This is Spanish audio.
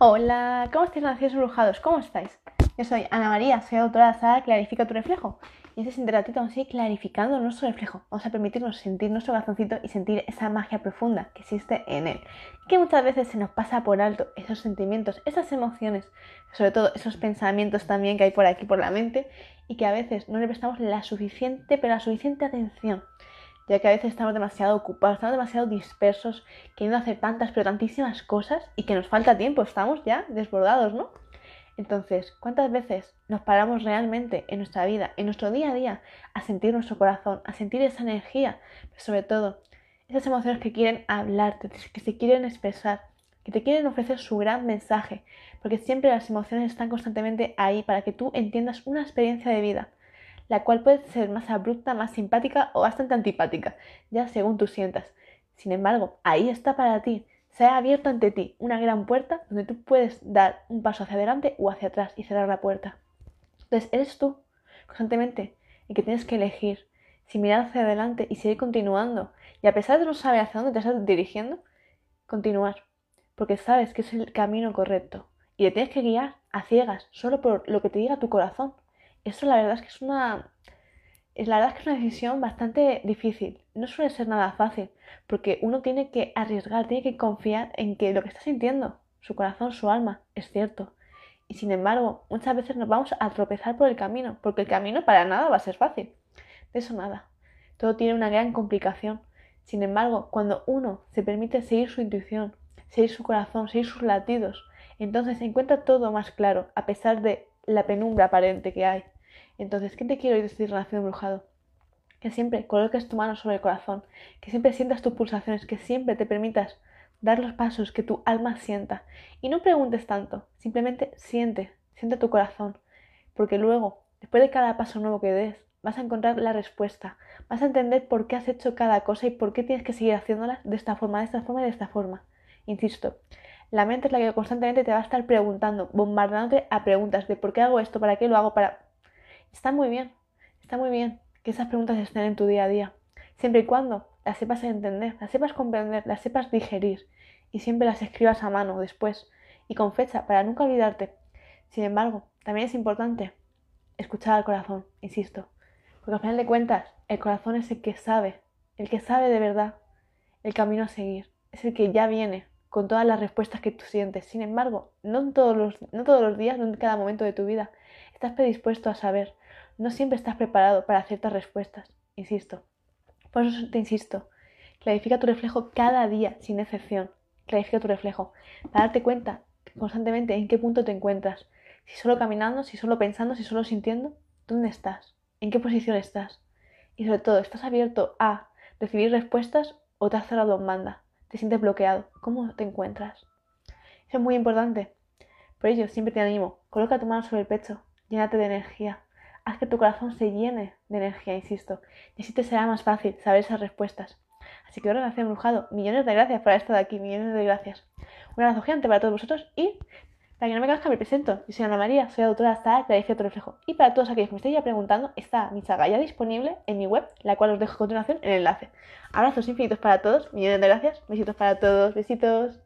Hola, ¿cómo estáis, nacidos embrujados? ¿Cómo estáis? Yo soy Ana María, soy autora de Sara Clarifica tu reflejo. Y este siguiente ratito vamos a ir clarificando nuestro reflejo. Vamos a permitirnos sentir nuestro corazoncito y sentir esa magia profunda que existe en él. Que muchas veces se nos pasa por alto esos sentimientos, esas emociones, sobre todo esos pensamientos también que hay por aquí por la mente y que a veces no le prestamos la suficiente, pero la suficiente atención ya que a veces estamos demasiado ocupados, estamos demasiado dispersos, queriendo hacer tantas, pero tantísimas cosas y que nos falta tiempo, estamos ya desbordados, ¿no? Entonces, ¿cuántas veces nos paramos realmente en nuestra vida, en nuestro día a día, a sentir nuestro corazón, a sentir esa energía, pero sobre todo esas emociones que quieren hablarte, que se quieren expresar, que te quieren ofrecer su gran mensaje, porque siempre las emociones están constantemente ahí para que tú entiendas una experiencia de vida la cual puede ser más abrupta, más simpática o bastante antipática, ya según tú sientas. Sin embargo, ahí está para ti. Se ha abierto ante ti una gran puerta donde tú puedes dar un paso hacia adelante o hacia atrás y cerrar la puerta. Entonces, eres tú, constantemente, el que tienes que elegir si mirar hacia adelante y seguir continuando. Y a pesar de no saber hacia dónde te estás dirigiendo, continuar. Porque sabes que es el camino correcto. Y te tienes que guiar a ciegas, solo por lo que te diga tu corazón eso la verdad es que es una. La verdad que es una decisión bastante difícil. No suele ser nada fácil, porque uno tiene que arriesgar, tiene que confiar en que lo que está sintiendo, su corazón, su alma, es cierto. Y sin embargo, muchas veces nos vamos a tropezar por el camino, porque el camino para nada va a ser fácil. De eso nada. Todo tiene una gran complicación. Sin embargo, cuando uno se permite seguir su intuición, seguir su corazón, seguir sus latidos, entonces se encuentra todo más claro, a pesar de la penumbra aparente que hay. Entonces, ¿qué te quiero decir, relación embrujado? Que siempre coloques tu mano sobre el corazón, que siempre sientas tus pulsaciones, que siempre te permitas dar los pasos que tu alma sienta. Y no preguntes tanto, simplemente siente, siente tu corazón, porque luego, después de cada paso nuevo que des, vas a encontrar la respuesta, vas a entender por qué has hecho cada cosa y por qué tienes que seguir haciéndolas de esta forma, de esta forma y de esta forma. Insisto, la mente es la que constantemente te va a estar preguntando, bombardeándote a preguntas de por qué hago esto, para qué lo hago, para Está muy bien, está muy bien que esas preguntas estén en tu día a día, siempre y cuando las sepas entender, las sepas comprender, las sepas digerir y siempre las escribas a mano después y con fecha para nunca olvidarte. Sin embargo, también es importante escuchar al corazón, insisto, porque al final de cuentas el corazón es el que sabe, el que sabe de verdad el camino a seguir, es el que ya viene con todas las respuestas que tú sientes. Sin embargo, no todos los, no todos los días, no en cada momento de tu vida, estás predispuesto a saber no siempre estás preparado para ciertas respuestas, insisto. Por eso te insisto, clarifica tu reflejo cada día, sin excepción. Clarifica tu reflejo, para darte cuenta constantemente en qué punto te encuentras. Si solo caminando, si solo pensando, si solo sintiendo, ¿dónde estás? ¿En qué posición estás? Y sobre todo, ¿estás abierto a recibir respuestas o te has cerrado en banda? ¿Te sientes bloqueado? ¿Cómo te encuentras? Eso es muy importante. Por ello, siempre te animo, coloca tu mano sobre el pecho, llénate de energía, haz que tu corazón se llene de energía, insisto, y así te será más fácil saber esas respuestas. Así que ahora, relación embrujado, millones de gracias por haber estado aquí, millones de gracias. Un abrazo gigante para todos vosotros y para que no me conozcan, me presento. Yo soy Ana María, soy autora de Clarifica tu reflejo. Y para todos aquellos que me estéis ya preguntando, está mi saga ya disponible en mi web, la cual os dejo a continuación en el enlace. Abrazos infinitos para todos, millones de gracias, besitos para todos, besitos.